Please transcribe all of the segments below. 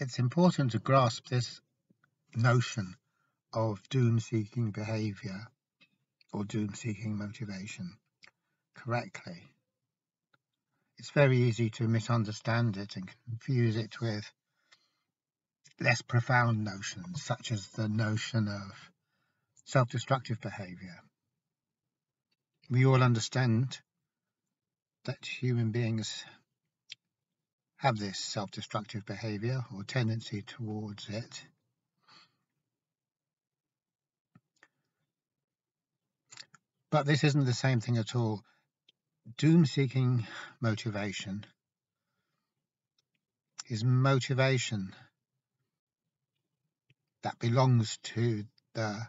It's important to grasp this notion of doom seeking behavior or doom seeking motivation correctly. It's very easy to misunderstand it and confuse it with less profound notions, such as the notion of self destructive behavior. We all understand that human beings have this self destructive behavior or tendency towards it But this isn't the same thing at all. Doom seeking motivation is motivation that belongs to the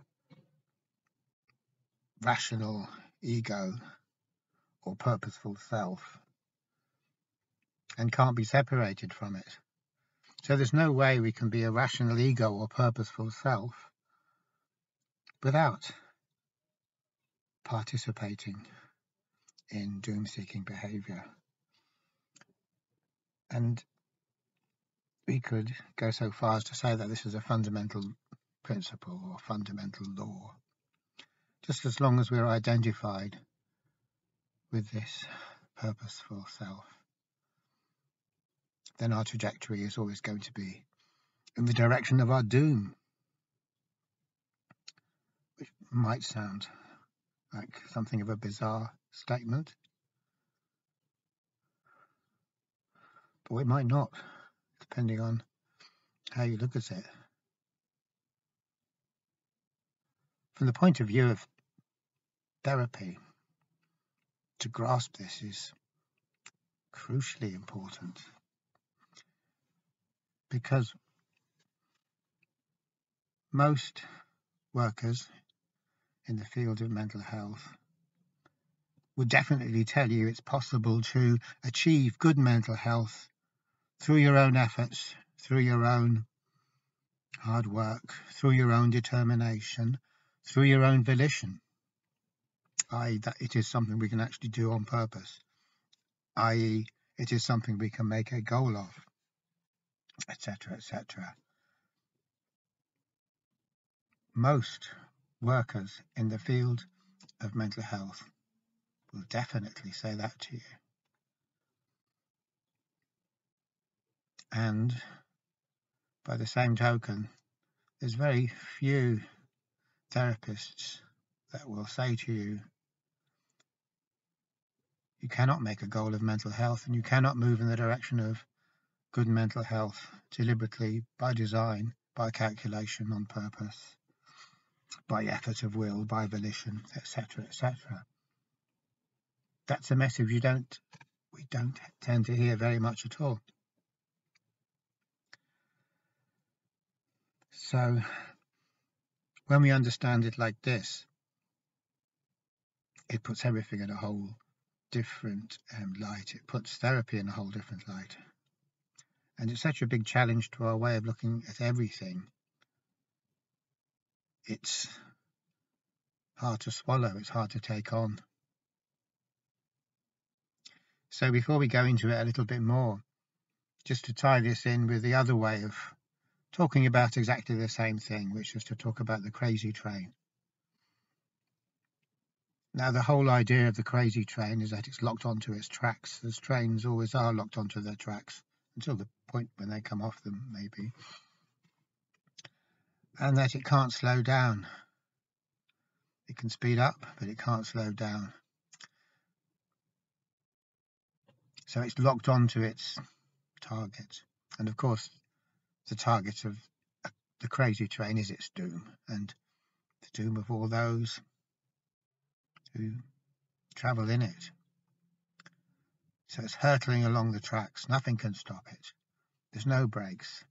rational ego or purposeful self and can't be separated from it. So there's no way we can be a rational ego or purposeful self without participating in doom seeking behavior. And we could go so far as to say that this is a fundamental principle or fundamental law, just as long as we're identified with this purposeful self, then our trajectory is always going to be in the direction of our doom, which might sound like something of a bizarre statement. But it might not, depending on how you look at it. From the point of view of therapy, to grasp this is crucially important because most workers in the field of mental health would definitely tell you it's possible to achieve good mental health through your own efforts, through your own hard work, through your own determination, through your own volition. I.e., that it is something we can actually do on purpose, i.e., it is something we can make a goal of, etc., etc. Most workers in the field of mental health will definitely say that to you. And by the same token, there's very few therapists that will say to you, you cannot make a goal of mental health and you cannot move in the direction of good mental health deliberately by design, by calculation on purpose by effort of will, by volition, etc., etc. That's a message you don't, we don't tend to hear very much at all. So, when we understand it like this, it puts everything in a whole different um, light. It puts therapy in a whole different light. And it's such a big challenge to our way of looking at everything it's hard to swallow, it's hard to take on. So before we go into it a little bit more, just to tie this in with the other way of talking about exactly the same thing, which is to talk about the crazy train. Now, the whole idea of the crazy train is that it's locked onto its tracks, as trains always are locked onto their tracks, until the point when they come off them, maybe and that it can't slow down. It can speed up, but it can't slow down. So it's locked onto its target. And of course, the target of uh, the crazy train is its doom and the doom of all those who travel in it. So it's hurtling along the tracks. Nothing can stop it. There's no brakes.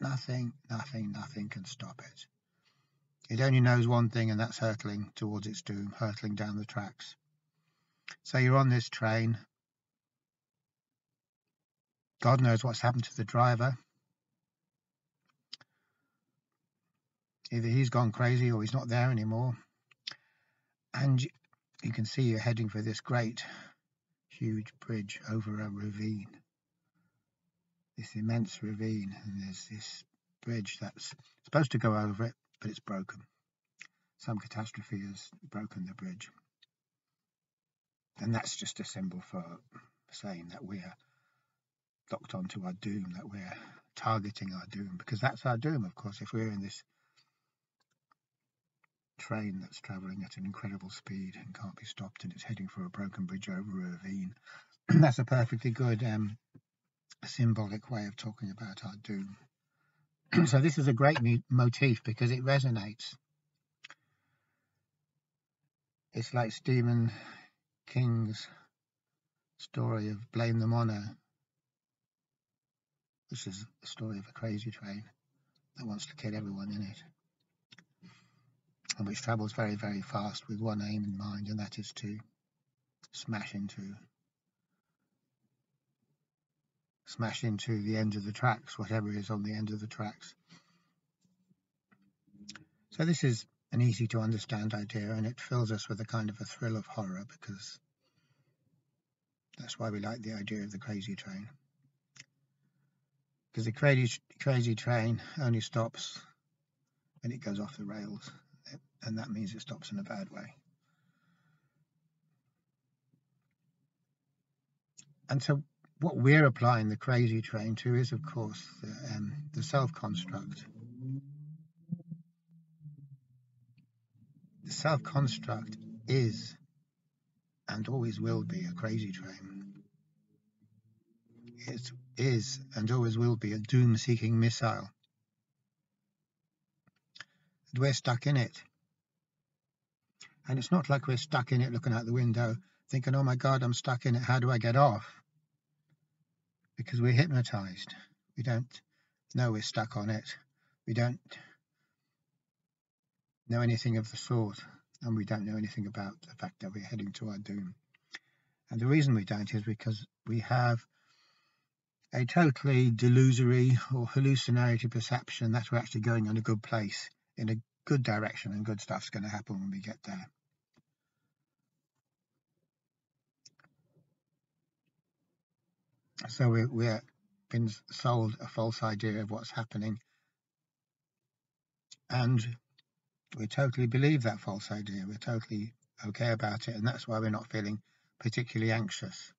Nothing, nothing, nothing can stop it. It only knows one thing, and that's hurtling towards its doom, hurtling down the tracks. So you're on this train. God knows what's happened to the driver. Either he's gone crazy or he's not there anymore. And you can see you're heading for this great, huge bridge over a ravine. this immense ravine and there's this bridge that's supposed to go over it, but it's broken. Some catastrophe has broken the bridge. And that's just a symbol for saying that we're locked onto our doom, that we're targeting our doom, because that's our doom, of course, if we're in this train that's travelling at an incredible speed and can't be stopped and it's heading for a broken bridge over a ravine. that's a perfectly good um, symbolic way of talking about our doom. so this is a great motif because it resonates. It's like Stephen King's story of Blaine the Mono, which is the story of a crazy train that wants to kill everyone in it and which travels very, very fast with one aim in mind, and that is to smash into smash into the end of the tracks, whatever is on the end of the tracks. So this is an easy to understand idea and it fills us with a kind of a thrill of horror because that's why we like the idea of the crazy train. Because the crazy, crazy train only stops when it goes off the rails and that means it stops in a bad way. And so what we're applying the crazy train to is, of course, the, um, the self-construct. The self-construct is and always will be a crazy train. It is and always will be a doom-seeking missile. And we're stuck in it. And it's not like we're stuck in it looking out the window thinking, oh my God, I'm stuck in it. How do I get off? Because we're hypnotized. We don't know we're stuck on it. We don't know anything of the sort. And we don't know anything about the fact that we're heading to our doom. And the reason we don't is because we have a totally delusory or hallucinatory perception that we're actually going in a good place, in a good direction, and good stuff's going to happen when we get there. So we, we're been sold a false idea of what's happening. And we totally believe that false idea. We're totally okay about it. And that's why we're not feeling particularly anxious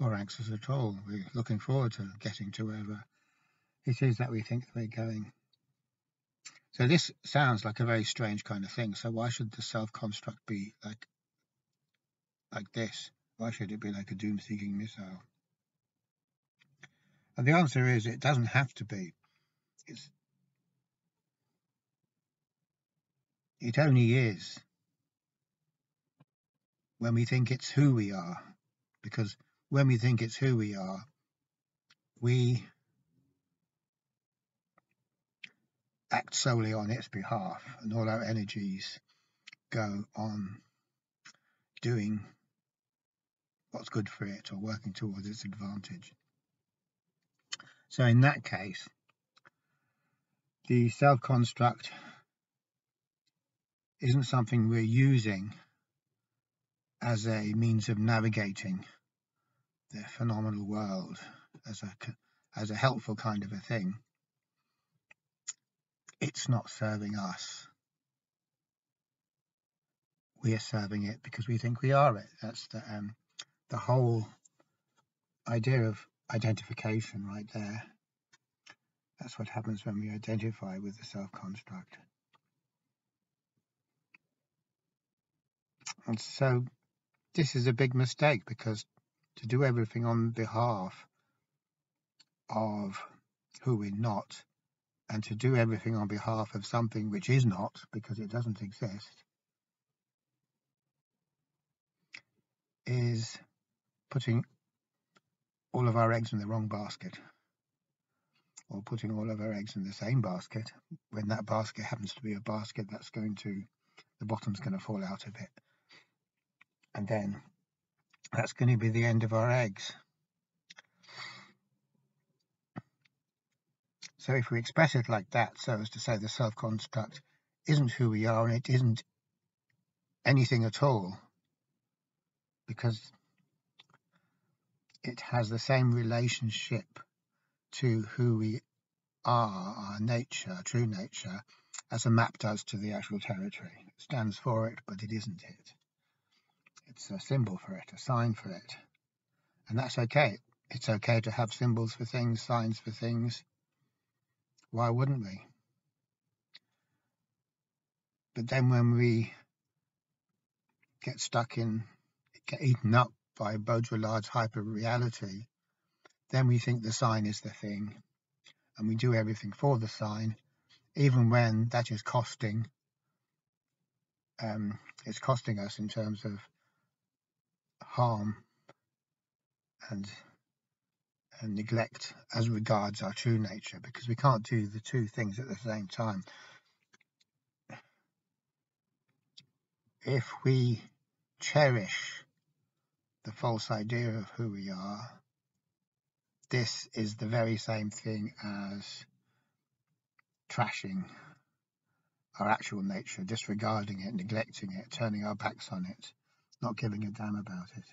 or anxious at all. We're looking forward to getting to wherever it is that we think we're going. So this sounds like a very strange kind of thing. So why should the self-construct be like like this? Why should it be like a doom-seeking missile? And the answer is it doesn't have to be. It's, it only is when we think it's who we are. Because when we think it's who we are, we act solely on its behalf and all our energies go on doing what's good for it or working towards its advantage. So in that case, the self-construct isn't something we're using as a means of navigating the phenomenal world as a as a helpful kind of a thing. It's not serving us. We are serving it because we think we are it. That's the um, the whole idea of identification right there. That's what happens when we identify with the self-construct. And so this is a big mistake because to do everything on behalf of who we're not and to do everything on behalf of something which is not because it doesn't exist is putting all of our eggs in the wrong basket or putting all of our eggs in the same basket when that basket happens to be a basket that's going to the bottom's going to fall out of it. And then that's going to be the end of our eggs. So if we express it like that so as to say the self-construct isn't who we are and it isn't anything at all because it has the same relationship to who we are, our nature, true nature, as a map does to the actual territory. It stands for it, but it isn't it. It's a symbol for it, a sign for it. And that's okay. It's okay to have symbols for things, signs for things. Why wouldn't we? But then when we get stuck in, get eaten up by Baudrillard's hyper reality, then we think the sign is the thing and we do everything for the sign, even when that is costing um, it's costing us in terms of harm and and neglect as regards our true nature because we can't do the two things at the same time. If we cherish the false idea of who we are, this is the very same thing as trashing our actual nature, disregarding it, neglecting it, turning our backs on it, not giving a damn about it.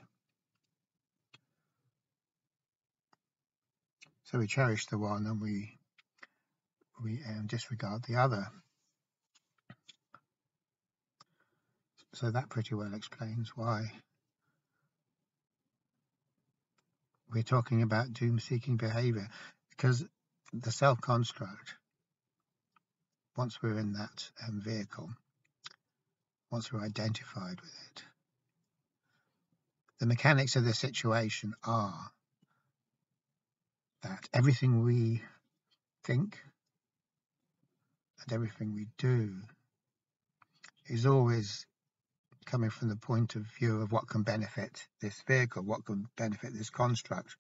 So we cherish the one and we we um, disregard the other. So that pretty well explains why we're talking about doom seeking behavior because the self construct, once we're in that um, vehicle, once we're identified with it, the mechanics of the situation are that everything we think and everything we do is always coming from the point of view of what can benefit this vehicle, what can benefit this construct,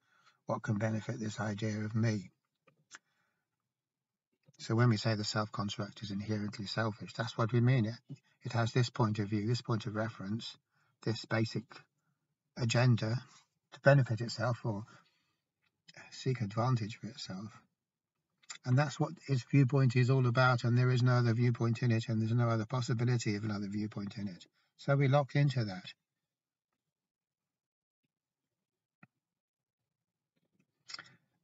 what can benefit this idea of me. So when we say the self-construct is inherently selfish, that's what we mean. It, it has this point of view, this point of reference, this basic agenda to benefit itself or seek advantage for itself. And that's what its viewpoint is all about, and there is no other viewpoint in it, and there's no other possibility of another viewpoint in it. So we lock into that.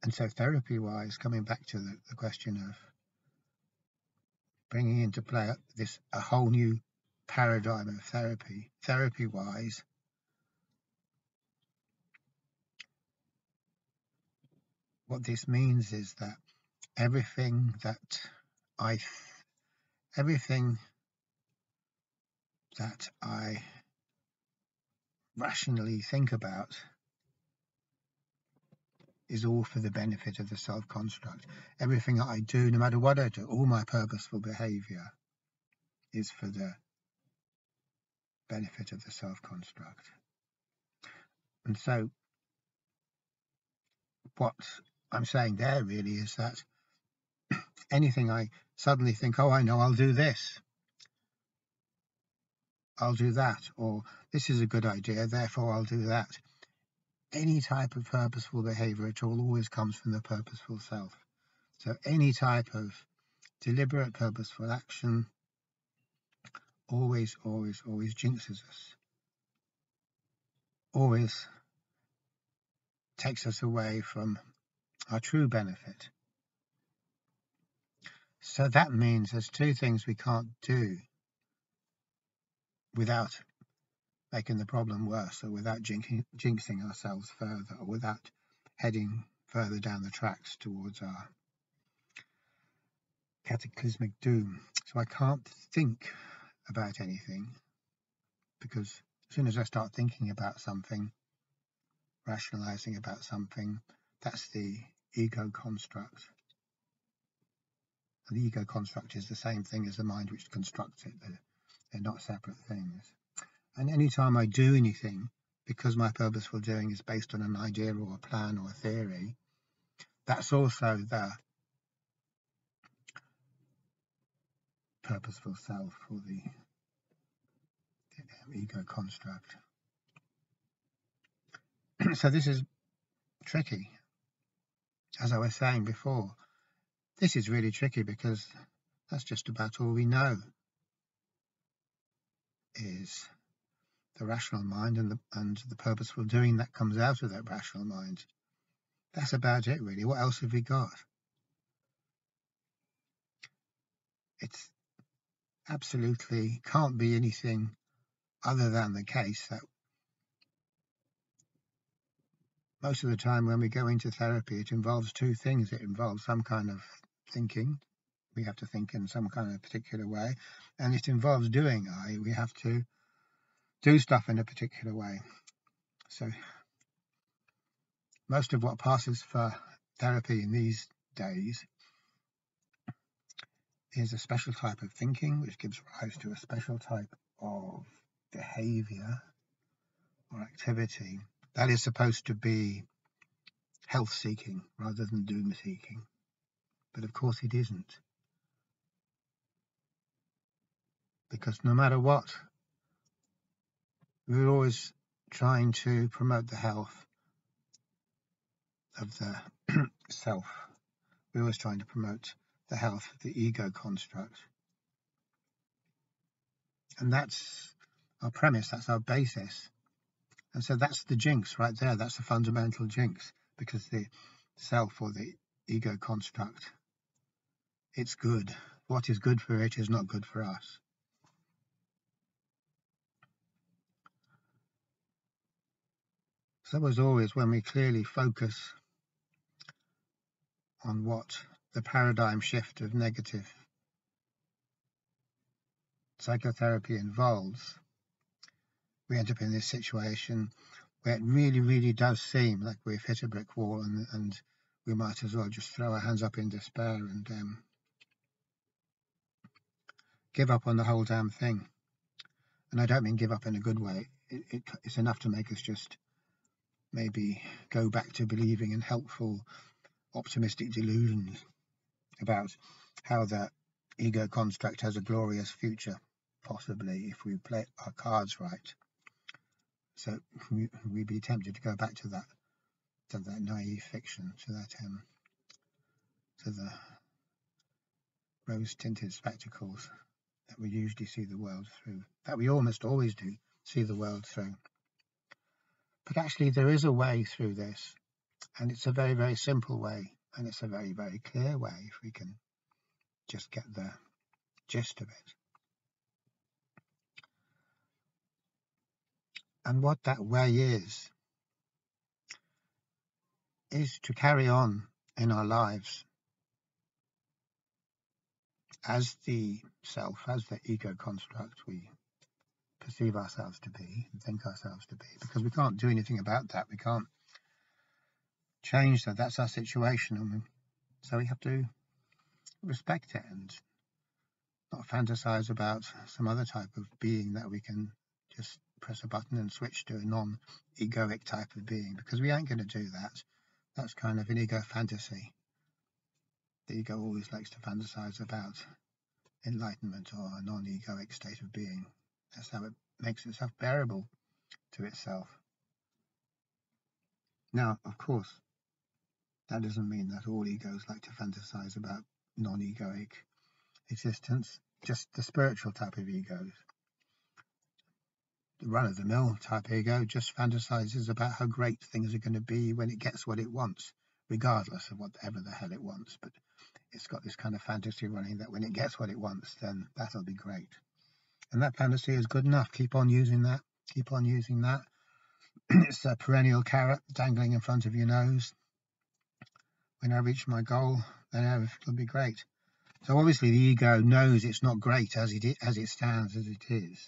And so therapy wise, coming back to the, the question of bringing into play this a whole new paradigm of therapy, therapy wise, what this means is that everything that I, everything that I rationally think about is all for the benefit of the self construct. Everything that I do, no matter what I do, all my purposeful behavior is for the benefit of the self construct. And so, what I'm saying there really is that anything I suddenly think, oh, I know, I'll do this. I'll do that. Or this is a good idea, therefore I'll do that. Any type of purposeful behavior at all always comes from the purposeful self. So any type of deliberate purposeful action always, always, always jinxes us. Always takes us away from our true benefit. So that means there's two things we can't do without making the problem worse or without jinxing, ourselves further or without heading further down the tracks towards our cataclysmic doom. So I can't think about anything because as soon as I start thinking about something, rationalizing about something, that's the ego construct. The ego construct is the same thing as the mind which constructs it. They're, they're not separate things. And anytime I do anything, because my purposeful doing is based on an idea or a plan or a theory, that's also the purposeful self or the, the ego construct. so this is tricky as I was saying before, this is really tricky because that's just about all we know is the rational mind and the and the purposeful doing that comes out of that rational mind. That's about it really. What else have we got? It's absolutely can't be anything other than the case that most of the time when we go into therapy it involves two things. It involves some kind of thinking. We have to think in some kind of particular way. And it involves doing I. We have to do stuff in a particular way. So most of what passes for therapy in these days is a special type of thinking which gives rise to a special type of behavior or activity that is supposed to be health seeking rather than doom seeking. But of course it isn't. Because no matter what we're always trying to promote the health of the self. We're always trying to promote the health of the ego construct. And that's our premise, that's our basis. And so that's the jinx right there, that's the fundamental jinx, because the self or the ego construct, it's good. What is good for it is not good for us. So was always, when we clearly focus on what the paradigm shift of negative psychotherapy involves, we end up in this situation where it really, really does seem like we've hit a brick wall and, and we might as well just throw our hands up in despair and um, give up on the whole damn thing. And I don't mean give up in a good way. It, it, it's enough to make us just maybe go back to believing in helpful, optimistic delusions about how the ego construct has a glorious future, possibly, if we play our cards right. So we, would be tempted to go back to that, to that naive fiction, to that, um, to the rose-tinted spectacles that we usually see the world through, that we almost always do see the world through. But actually, there is a way through this, and it's a very, very simple way, and it's a very, very clear way if we can just get the gist of it. And what that way is, is to carry on in our lives as the self, as the ego construct we perceive ourselves to be and think ourselves to be because we can't do anything about that. We can't change that. That's our situation. And so we have to respect it and not fantasize about some other type of being that we can just press a button and switch to a non egoic type of being because we ain't going to do that. That's kind of an ego fantasy. The ego always likes to fantasize about enlightenment or a non egoic state of being. That's how it makes itself bearable to itself. Now, of course, that doesn't mean that all egos like to fantasize about non-egoic existence, just the spiritual type of egos. The run-of-the-mill type ego just fantasizes about how great things are going to be when it gets what it wants, regardless of whatever the hell it wants. But it's got this kind of fantasy running that when it gets what it wants, then that'll be great and that fantasy is good enough. Keep on using that. Keep on using that. it's a perennial carrot dangling in front of your nose. When I reach my goal, then it'll be great. So obviously the ego knows it's not great as it as it stands as it is.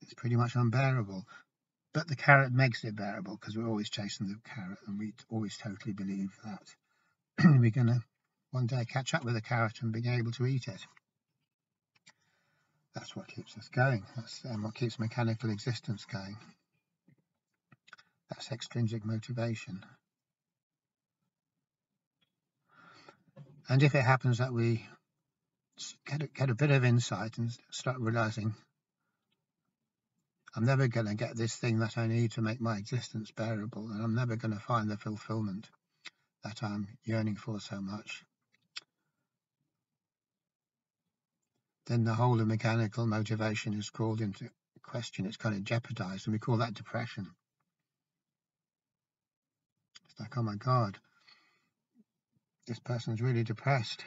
It's pretty much unbearable. But the carrot makes it bearable because we're always chasing the carrot and we always totally believe that we're going to one day catch up with the carrot and being able to eat it that's what keeps us going. That's um, what keeps mechanical existence going. That's extrinsic motivation. And if it happens that we get a, get a bit of insight and start realizing I'm never going to get this thing that I need to make my existence bearable, and I'm never going to find the fulfillment that I'm yearning for so much, then the whole of mechanical motivation is called into question, it's kind of jeopardized, and we call that depression. It's like, oh my God, this person's really depressed.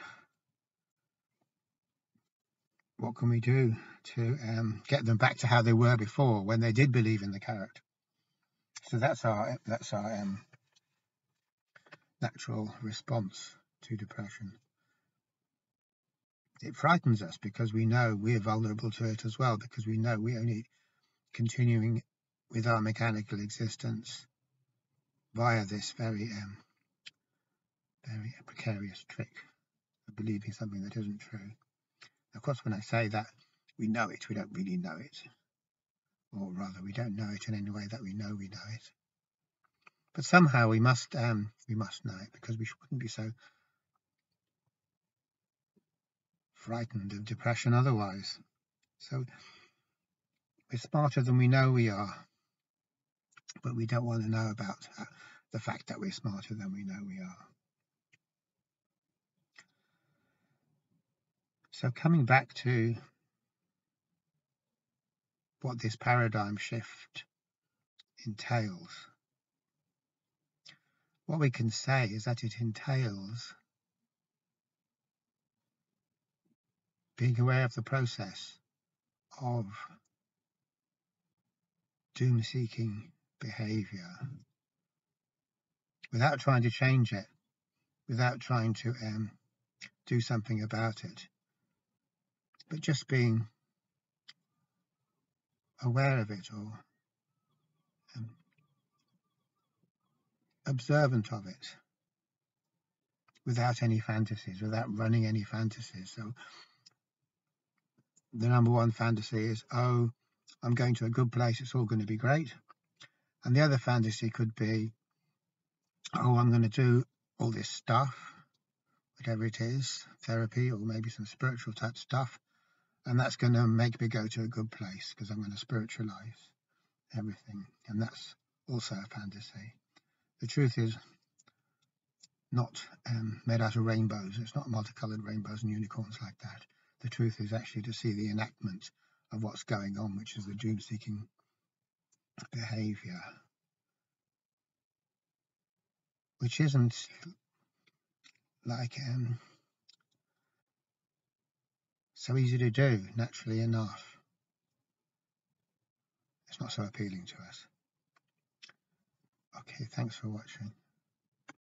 What can we do to um, get them back to how they were before when they did believe in the character? So that's our that's our um, natural response to depression. It frightens us because we know we're vulnerable to it as well, because we know we're only continuing with our mechanical existence via this very, um, very precarious trick of believing something that isn't true. Of course, when I say that we know it, we don't really know it. Or rather, we don't know it in any way that we know we know it. But somehow we must um, we must know it because we shouldn't be so frightened of depression otherwise. So we're smarter than we know we are, but we don't want to know about uh, the fact that we're smarter than we know we are. So coming back to what this paradigm shift entails, what we can say is that it entails being aware of the process of doom seeking behavior without trying to change it, without trying to um, do something about it, but just being aware of it or um, observant of it without any fantasies, without running any fantasies. So the number one fantasy is, oh, I'm going to a good place, it's all going to be great. And the other fantasy could be, oh, I'm going to do all this stuff, whatever it is, therapy or maybe some spiritual type stuff, and that's going to make me go to a good place because I'm going to spiritualize everything. And that's also a fantasy. The truth is not um, made out of rainbows. It's not multicolored rainbows and unicorns like that. The truth is actually to see the enactment of what's going on, which is the doom seeking behavior, which isn't like um, so easy to do naturally enough. It's not so appealing to us. Okay, thanks for watching.